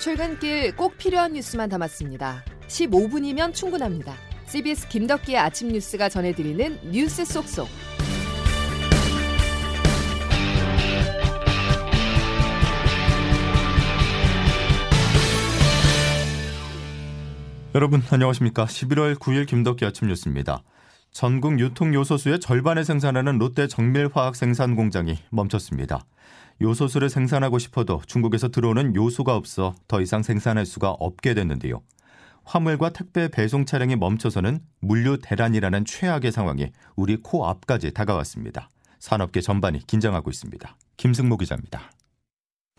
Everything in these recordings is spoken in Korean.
출근길 꼭 필요한 뉴스만 담았습니다. 15분이면 충분합니다. CBS 김덕기의 아침 뉴스가 전해드리는 뉴스 속속. 여러분 안녕하십니까? 11월 9일 김덕기 아침 뉴스입니다. 전국 유통 요소수의 절반을 생산하는 롯데 정밀화학 생산 공장이 멈췄습니다. 요소수를 생산하고 싶어도 중국에서 들어오는 요소가 없어 더 이상 생산할 수가 없게 됐는데요. 화물과 택배 배송 차량이 멈춰서는 물류 대란이라는 최악의 상황이 우리 코앞까지 다가왔습니다. 산업계 전반이 긴장하고 있습니다. 김승모 기자입니다.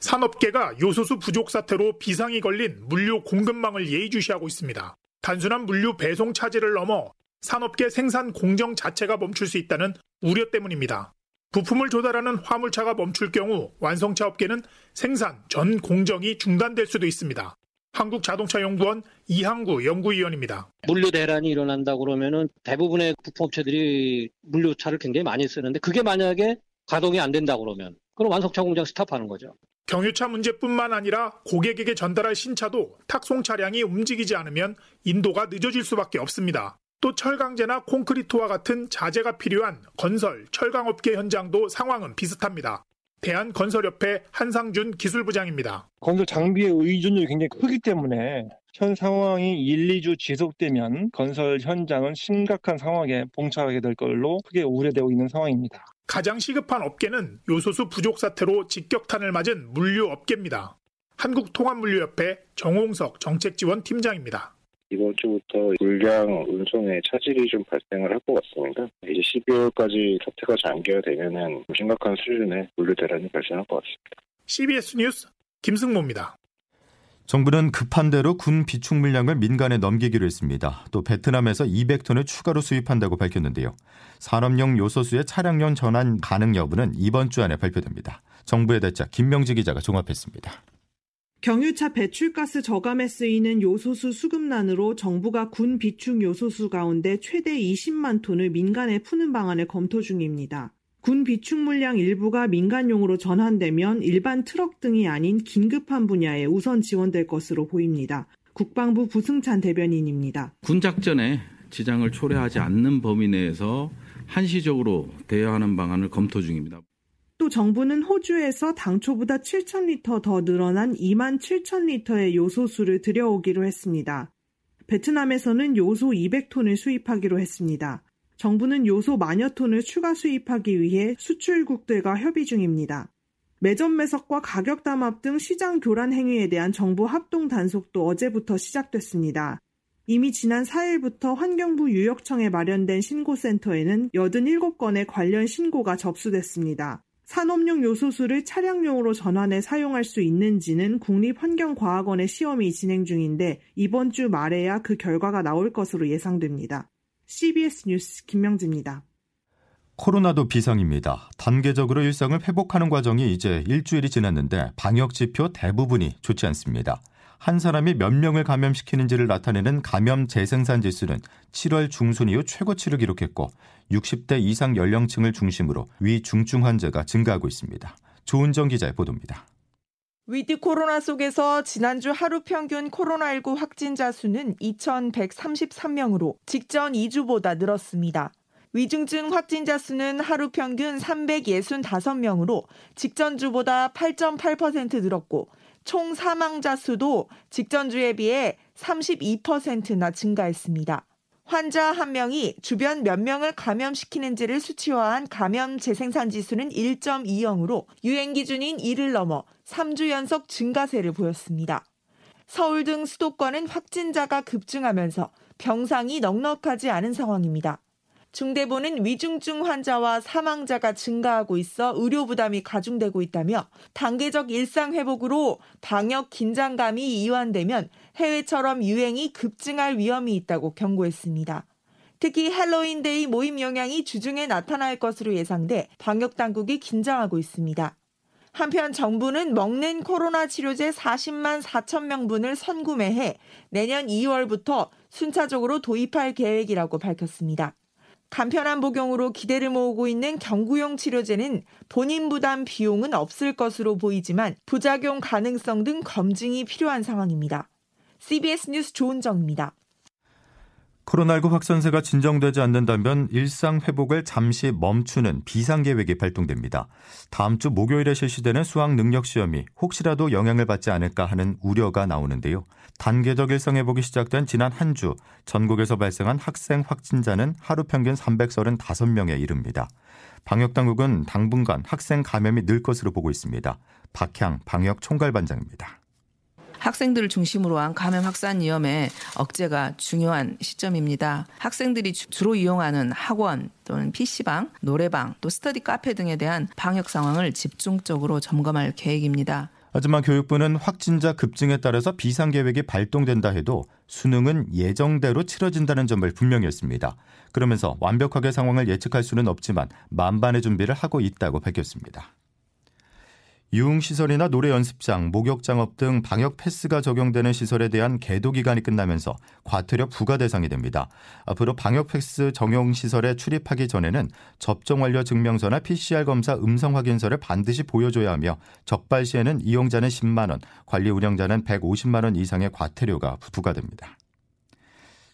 산업계가 요소수 부족 사태로 비상이 걸린 물류 공급망을 예의주시하고 있습니다. 단순한 물류 배송 차질을 넘어 산업계 생산 공정 자체가 멈출 수 있다는 우려 때문입니다. 부품을 조달하는 화물차가 멈출 경우 완성차 업계는 생산 전 공정이 중단될 수도 있습니다. 한국자동차연구원 이항구 연구위원입니다. 물류 대란이 일어난다 그러면은 대부분의 부품업체들이 물류차를 굉장히 많이 쓰는데 그게 만약에 가동이 안 된다 그러면 그럼 완성차 공장 스탑하는 거죠. 경유차 문제뿐만 아니라 고객에게 전달할 신차도 탁송 차량이 움직이지 않으면 인도가 늦어질 수밖에 없습니다. 또 철강제나 콘크리트와 같은 자재가 필요한 건설, 철강업계 현장도 상황은 비슷합니다. 대한건설협회 한상준 기술부장입니다. 건설 장비의 의존율이 굉장히 크기 때문에 현 상황이 1, 2주 지속되면 건설 현장은 심각한 상황에 봉착하게 될 걸로 크게 우려되고 있는 상황입니다. 가장 시급한 업계는 요소수 부족 사태로 직격탄을 맞은 물류 업계입니다. 한국통합물류협회 정홍석 정책지원팀장입니다. 이번 주부터 물량 운송에 차질이 좀 발생을 할 것 같습니다. 이제 12월까지 사태가 장기화되면은 심각한 수준의 물류 대란이 발생할 것 같습니다. CBS 뉴스 김승모입니다. 정부는 급한 대로 군 비축 물량을 민간에 넘기기로 했습니다. 또 베트남에서 200톤을 추가로 수입한다고 밝혔는데요. 산업용 요소수의 차량용 전환 가능 여부는 이번 주 안에 발표됩니다. 정부의 대짜 김명지 기자가 종합했습니다. 경유차 배출가스 저감에 쓰이는 요소수 수급난으로 정부가 군 비축 요소수 가운데 최대 20만 톤을 민간에 푸는 방안을 검토 중입니다. 군 비축 물량 일부가 민간용으로 전환되면 일반 트럭 등이 아닌 긴급한 분야에 우선 지원될 것으로 보입니다. 국방부 부승찬 대변인입니다. 군 작전에 지장을 초래하지 않는 범위 내에서 한시적으로 대여하는 방안을 검토 중입니다. 또 정부는 호주에서 당초보다 7,000리터 더 늘어난 2만 7,000리터의 요소수를 들여오기로 했습니다. 베트남에서는 요소 200톤을 수입하기로 했습니다. 정부는 요소 만여 톤을 추가 수입하기 위해 수출국들과 협의 중입니다. 매점 매석과 가격 담합 등 시장 교란 행위에 대한 정부 합동 단속도 어제부터 시작됐습니다. 이미 지난 4일부터 환경부 유역청에 마련된 신고센터에는 87건의 관련 신고가 접수됐습니다. 산업용 요소수를 차량용으로 전환해 사용할 수 있는지는 국립환경과학원의 시험이 진행 중인데 이번 주 말에야 그 결과가 나올 것으로 예상됩니다. CBS 뉴스 김명지입니다. 코로나도 비상입니다. 단계적으로 일상을 회복하는 과정이 이제 일주일이 지났는데 방역 지표 대부분이 좋지 않습니다. 한 사람이 몇 명을 감염시키는지를 나타내는 감염 재생산 지수는 7월 중순 이후 최고치를 기록했고 60대 이상 연령층을 중심으로 위중증 환자가 증가하고 있습니다. 조은정 기자의 보도입니다. 위드 코로나 속에서 지난주 하루 평균 코로나19 확진자 수는 2,133명으로 직전 2주보다 늘었습니다. 위중증 확진자 수는 하루 평균 365명으로 직전주보다 8.8% 늘었고 총 사망자 수도 직전주에 비해 32%나 증가했습니다. 환자 한 명이 주변 몇 명을 감염시키는지를 수치화한 감염 재생산 지수는 1.20으로 유행 기준인 1을 넘어 3주 연속 증가세를 보였습니다. 서울 등 수도권은 확진자가 급증하면서 병상이 넉넉하지 않은 상황입니다. 중대본은 위중증 환자와 사망자가 증가하고 있어 의료 부담이 가중되고 있다며 단계적 일상 회복으로 방역 긴장감이 이완되면 해외처럼 유행이 급증할 위험이 있다고 경고했습니다. 특히 헬로윈데이 모임 영향이 주중에 나타날 것으로 예상돼 방역 당국이 긴장하고 있습니다. 한편 정부는 먹는 코로나 치료제 40만 4천 명분을 선구매해 내년 2월부터 순차적으로 도입할 계획이라고 밝혔습니다. 간편한 복용으로 기대를 모으고 있는 경구용 치료제는 본인 부담 비용은 없을 것으로 보이지만 부작용 가능성 등 검증이 필요한 상황입니다. CBS 뉴스 조은정입니다. 코로나19 확산세가 진정되지 않는다면 일상 회복을 잠시 멈추는 비상계획이 발동됩니다. 다음 주 목요일에 실시되는 수학 능력 시험이 혹시라도 영향을 받지 않을까 하는 우려가 나오는데요. 단계적 일상 회복이 시작된 지난 한 주 전국에서 발생한 학생 확진자는 하루 평균 335명에 이릅니다. 방역 당국은 당분간 학생 감염이 늘 것으로 보고 있습니다. 박향 방역 총괄반장입니다. 학생들을 중심으로 한 감염 확산 위험에 억제가 중요한 시점입니다. 학생들이 주로 이용하는 학원 또는 PC방, 노래방, 또 스터디 카페 등에 대한 방역 상황을 집중적으로 점검할 계획입니다. 하지만 교육부는 확진자 급증에 따라서 비상 계획이 발동된다 해도 수능은 예정대로 치러진다는 점을 분명히 했습니다. 그러면서 완벽하게 상황을 예측할 수는 없지만 만반의 준비를 하고 있다고 밝혔습니다. 유흥시설이나 노래 연습장, 목욕장업 등 방역 패스가 적용되는 시설에 대한 계도 기간이 끝나면서 과태료 부과 대상이 됩니다. 앞으로 방역 패스 적용 시설에 출입하기 전에는 접종 완료 증명서나 PCR 검사 음성 확인서를 반드시 보여줘야 하며 적발 시에는 이용자는 10만 원, 관리 운영자는 150만 원 이상의 과태료가 부과됩니다.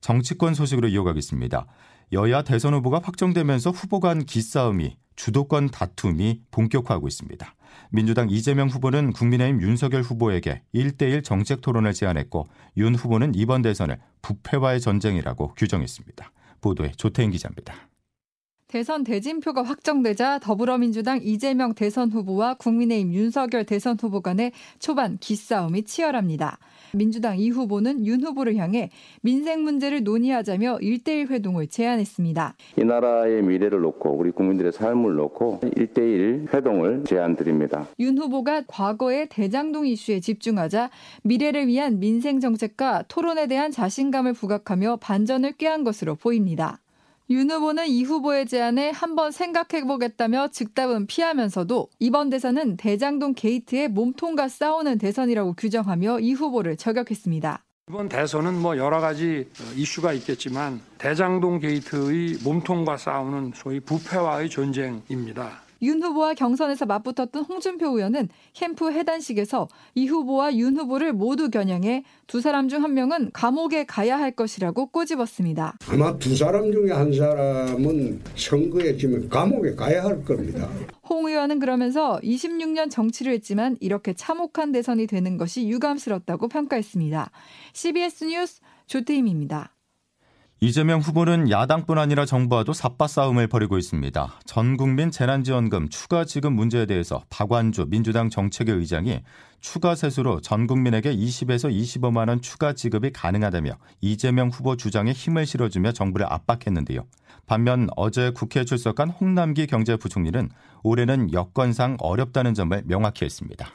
정치권 소식으로 이어가겠습니다. 여야 대선 후보가 확정되면서 후보 간 기싸움이 주도권 다툼이 본격화하고 있습니다. 민주당 이재명 후보는 국민의힘 윤석열 후보에게 1대1 정책 토론을 제안했고 윤 후보는 이번 대선을 부패와의 전쟁이라고 규정했습니다. 보도에 조태인 기자입니다. 대선 대진표가 확정되자 더불어민주당 이재명 대선 후보와 국민의힘 윤석열 대선 후보 간의 초반 기싸움이 치열합니다. 민주당 이 후보는 윤 후보를 향해 민생 문제를 논의하자며 1대1 회동을 제안했습니다. 이 나라의 미래를 놓고 우리 국민들의 삶을 놓고 1대1 회동을 제안드립니다. 윤 후보가 과거의 대장동 이슈에 집중하자 미래를 위한 민생 정책과 토론에 대한 자신감을 부각하며 반전을 꾀한 것으로 보입니다. 윤 후보는 이 후보의 제안에 한번 생각해보겠다며 즉답은 피하면서도 이번 대선은 대장동 게이트의 몸통과 싸우는 대선이라고 규정하며 이 후보를 저격했습니다. 이번 대선은 뭐 여러 가지 이슈가 있겠지만 대장동 게이트의 몸통과 싸우는 소위 부패와의 전쟁입니다. 윤 후보와 경선에서 맞붙었던 홍준표 의원은 캠프 해단식에서 이 후보와 윤 후보를 모두 겨냥해 두 사람 중 한 명은 감옥에 가야 할 것이라고 꼬집었습니다. 아마 두 사람 중에 한 사람은 선거에 지면 감옥에 가야 할 겁니다. 홍 의원은 그러면서 26년 정치를 했지만 이렇게 참혹한 대선이 되는 것이 유감스럽다고 평가했습니다. CBS 뉴스 조태임입니다. 이재명 후보는 야당뿐 아니라 정부와도 삿바 싸움을 벌이고 있습니다. 전 국민 재난지원금 추가 지급 문제에 대해서 박완주 민주당 정책위 의장이 추가 세수로 전 국민에게 20에서 25만 원 추가 지급이 가능하다며 이재명 후보 주장에 힘을 실어주며 정부를 압박했는데요. 반면 어제 국회에 출석한 홍남기 경제부총리는 올해는 여건상 어렵다는 점을 명확히 했습니다.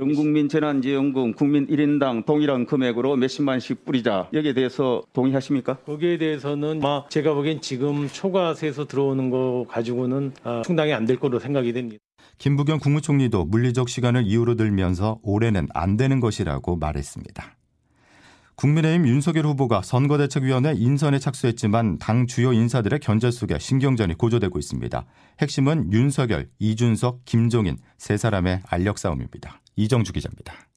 전 국민 재난지원금 국민 1인당 동일한 금액으로 몇십만씩 뿌리자 여기에 대해서 동의하십니까? 거기에 대해서는 막 제가 보기엔 지금 초과세에서 들어오는 거 가지고는 충당이 안 될 거로 생각이 됩니다. 김부겸 국무총리도 물리적 시간을 이유로 들면서 올해는 안 되는 것이라고 말했습니다. 국민의힘 윤석열 후보가 선거대책위원회 인선에 착수했지만 당 주요 인사들의 견제 속에 신경전이 고조되고 있습니다. 핵심은 윤석열, 이준석, 김종인 세 사람의 알력 싸움입니다. 이정주 기자입니다.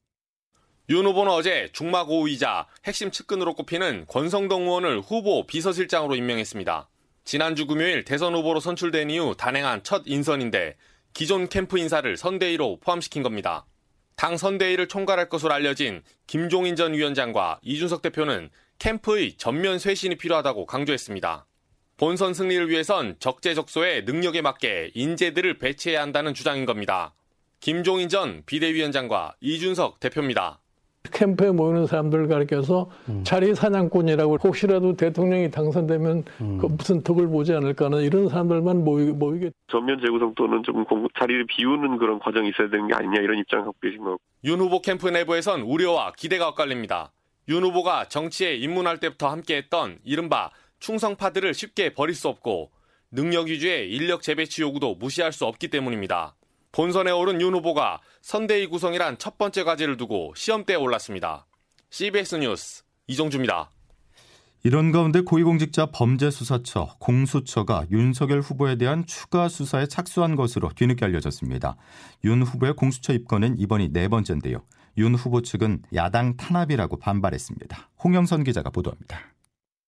윤 후보는 어제 중마 고위자 핵심 측근으로 꼽히는 권성동 의원을 후보 비서실장으로 임명했습니다. 지난주 금요일 대선 후보로 선출된 이후 단행한 첫 인선인데 기존 캠프 인사를 선대위로 포함시킨 겁니다. 당 선대위를 총괄할 것으로 알려진 김종인 전 위원장과 이준석 대표는 캠프의 전면 쇄신이 필요하다고 강조했습니다. 본선 승리를 위해선 적재적소에 능력에 맞게 인재들을 배치해야 한다는 주장인 겁니다. 김종인 전 비대위원장과 이준석 대표입니다. 캠프에 모이는 사람들 가르켜서 음. 자리 사냥꾼이라고 혹시라도 대통령이 당선되면 음. 그 무슨 덕을 보지 않을까 하는 이런 사람들만 모이, 모이게. 전면 재구성 또는 좀 자리를 비우는 그런 과정이 있어야 되는 게 아니냐 이런 입장을 갖고 계신 거고. 윤 후보 캠프 내부에선 우려와 기대가 엇갈립니다. 윤 후보가 정치에 입문할 때부터 함께했던 이른바 충성파들을 쉽게 버릴 수 없고 능력 위주의 인력 재배치 요구도 무시할 수 없기 때문입니다. 본선에 오른 윤 후보가 선대위 구성이란 첫 번째 과제를 두고 시험대에 올랐습니다. CBS 뉴스 이종주입니다. 이런 가운데 고위공직자 범죄수사처 공수처가 윤석열 후보에 대한 추가 수사에 착수한 것으로 뒤늦게 알려졌습니다. 윤 후보의 공수처 입건은 이번이 네 번째인데요. 윤 후보 측은 야당 탄압이라고 반발했습니다. 홍영선 기자가 보도합니다.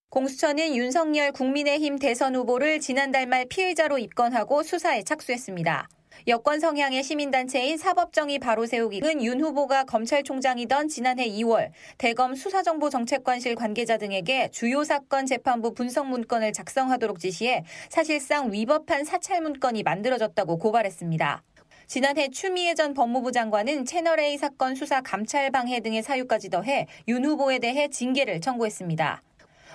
공수처는 윤석열 국민의힘 대선 후보를 지난달 말 피의자로 입건하고 수사에 착수했습니다. 여권 성향의 시민단체인 사법정의 바로 세우기는 윤 후보가 검찰총장이던 지난해 2월 대검 수사정보정책관실 관계자 등에게 주요 사건 재판부 분석 문건을 작성하도록 지시해 사실상 위법한 사찰 문건이 만들어졌다고 고발했습니다. 지난해 추미애 전 법무부 장관은 채널A 사건 수사 감찰 방해 등의 사유까지 더해 윤 후보에 대해 징계를 청구했습니다.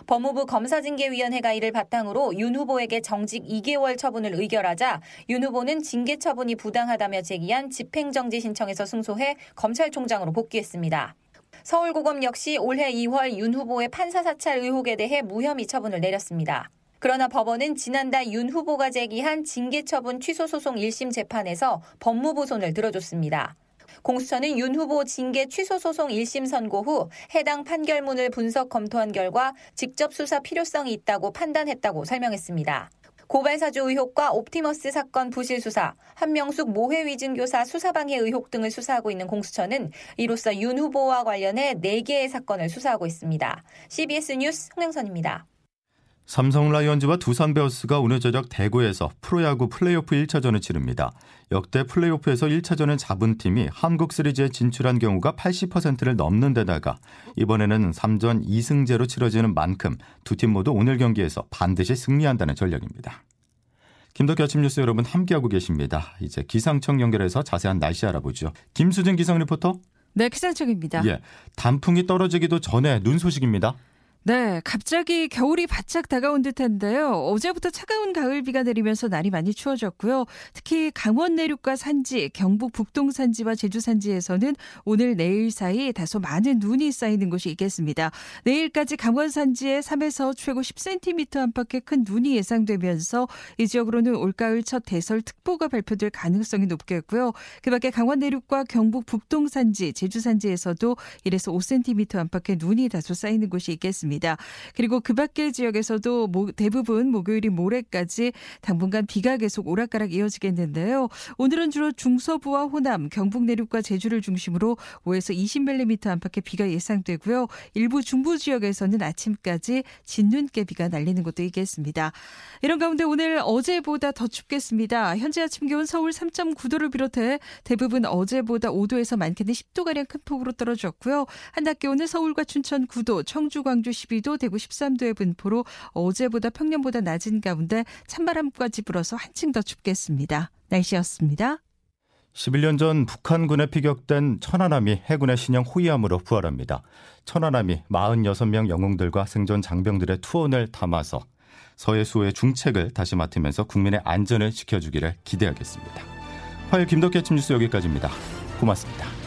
법무부 검사징계위원회가 이를 바탕으로 윤 후보에게 정직 2개월 처분을 의결하자 윤 후보는 징계 처분이 부당하다며 제기한 집행정지 신청에서 승소해 검찰총장으로 복귀했습니다. 서울고검 역시 올해 2월 윤 후보의 판사 사찰 의혹에 대해 무혐의 처분을 내렸습니다. 그러나 법원은 지난달 윤 후보가 제기한 징계 처분 취소 소송 1심 재판에서 법무부 손을 들어줬습니다. 공수처는 윤 후보 징계 취소 소송 1심 선고 후 해당 판결문을 분석 검토한 결과 직접 수사 필요성이 있다고 판단했다고 설명했습니다. 고발사주 의혹과 옵티머스 사건 부실 수사, 한명숙 모해 위증교사 수사방해 의혹 등을 수사하고 있는 공수처는 이로써 윤 후보와 관련해 4개의 사건을 수사하고 있습니다. CBS 뉴스 홍영선입니다. 삼성 라이온즈와 두산 베어스가 오늘 저녁 대구에서 프로야구 플레이오프 1차전을 치릅니다. 역대 플레이오프에서 1차전을 잡은 팀이 한국 시리즈에 진출한 경우가 80%를 넘는 데다가 이번에는 3전 2승제로 치러지는 만큼 두 팀 모두 오늘 경기에서 반드시 승리한다는 전략입니다. 김덕기 아침 뉴스 여러분 함께하고 계십니다. 이제 기상청 연결해서 자세한 날씨 알아보죠. 김수진 기상 리포터. 네, 기상청입니다. 예, 단풍이 떨어지기도 전에 눈 소식입니다. 네, 갑자기 겨울이 바짝 다가온 듯한데요. 어제부터 차가운 가을비가 내리면서 날이 많이 추워졌고요. 특히 강원 내륙과 산지, 경북 북동 산지와 제주 산지에서는 오늘 내일 사이 다소 많은 눈이 쌓이는 곳이 있겠습니다. 내일까지 강원 산지에 3에서 최고 10cm 안팎의 큰 눈이 예상되면서 이 지역으로는 올가을 첫 대설특보가 발표될 가능성이 높겠고요. 그밖에 강원 내륙과 경북 북동 산지, 제주 산지에서도 1에서 5cm 안팎의 눈이 다소 쌓이는 곳이 있겠습니다. 있습니다. 그리고 그 밖의 지역에서도 대부분 목요일이 모레까지 당분간 비가 계속 오락가락 이어지겠는데요. 오늘은 주로 중서부와 호남, 경북 내륙과 제주를 중심으로 5에서 20mm 안팎의 비가 예상되고요. 일부 중부 지역에서는 아침까지 진눈깨비가 날리는 곳도 있겠습니다. 이런 가운데 오늘 어제보다 더 춥겠습니다. 현재 아침 기온 서울 3.9도를 비롯해 대부분 어제보다 5도에서 많게는 10도가량 큰 폭으로 떨어졌고요. 한낮 기온은 서울과 춘천 9도, 청주, 광주 12도, 대구 13도의 분포로 어제보다 평년보다 낮은 가운데 찬바람까지 불어서 한층 더 춥겠습니다. 날씨였습니다. 11년 전 북한군에 피격된 천안함이 해군의 신형 호위함으로 부활합니다. 천안함이 46명 영웅들과 생존 장병들의 투혼을 담아서 서해수호의 중책을 다시 맡으면서 국민의 안전을 지켜주기를 기대하겠습니다. 화요일 김덕기 아침 뉴스 여기까지입니다. 고맙습니다.